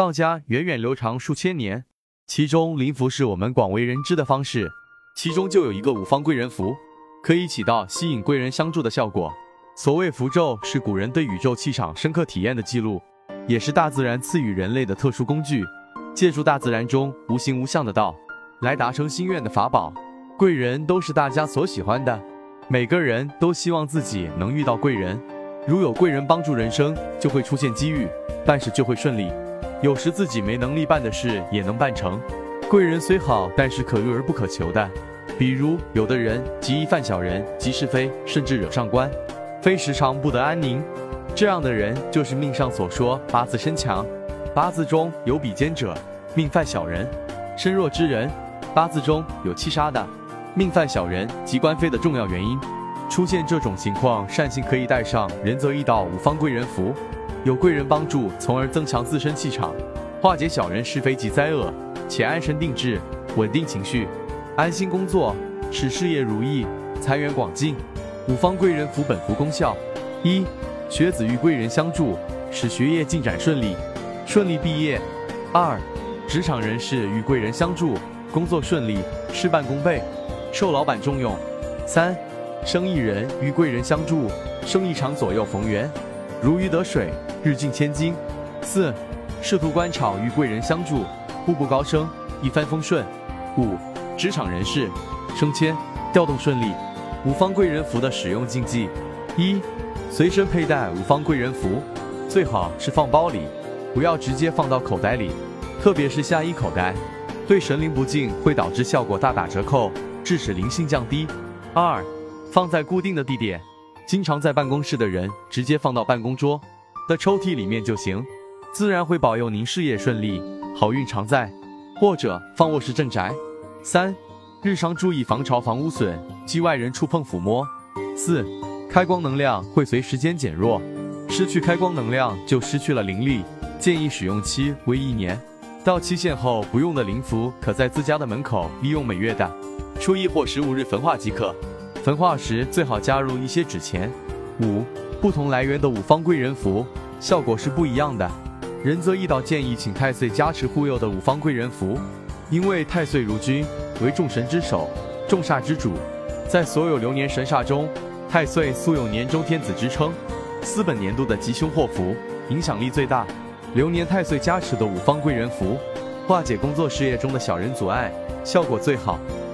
道家源远流长数千年，其中灵符是我们广为人知的方式，其中就有一个五方贵人符，可以起到吸引贵人相助的效果。所谓符咒，是古人对宇宙气场深刻体验的记录，也是大自然赐予人类的特殊工具，借助大自然中无形无相的道，来达成心愿的法宝。贵人都是大家所喜欢的，每个人都希望自己能遇到贵人。如有贵人帮助，人生就会出现机遇，办事就会顺利。有时自己没能力办的事也能办成。贵人虽好，但是可遇而不可求的。比如有的人极易犯小人，积是非，甚至惹上官。非时常不得安宁，这样的人就是命上所说八字身强，八字中有比肩者，命犯小人；身弱之人，八字中有七杀的，命犯小人及官非的重要原因。出现这种情况，善信可以带上仁泽易道五方贵人符，有贵人帮助，从而增强自身气场，化解小人是非及灾厄，且安神定志，稳定情绪，安心工作，使事业如意，财源广进。五方贵人福本福功效：一、学子遇贵人相助，使学业进展顺利，顺利毕业；二、职场人士与贵人相助，工作顺利，事半功倍，受老板重用；三、生意人与贵人相助，生意场左右逢源，如鱼得水，日进千金；四、仕途官场与贵人相助，步步高升，一帆风顺；五、职场人士升迁，调动顺利。五方贵人符的使用禁忌：一、随身佩戴五方贵人符，最好是放包里，不要直接放到口袋里，特别是下衣口袋，对神灵不敬会导致效果大打折扣，致使灵性降低。二、放在固定的地点，经常在办公室的人直接放到办公桌的抽屉里面就行，自然会保佑您事业顺利，好运常在。或者放卧室镇宅。三。日常注意防潮防污损及外人触碰抚摸。四、开光能量会随时间减弱，失去开光能量就失去了灵力。建议使用期为一年，到期限后不用的灵符，可在自家的门口利用每月的初一或十五日焚化即可。焚化时最好加入一些纸钱。五、不同来源的五方贵人符效果是不一样的。仁泽易道建议请太岁加持护佑的五方贵人符，因为太岁如君。为众神之首，众煞之主，在所有流年神煞中，太岁素有年中天子之称，司本年度的吉凶祸福影响力最大。流年太岁加持的五方贵人符，化解工作事业中的小人阻碍，效果最好。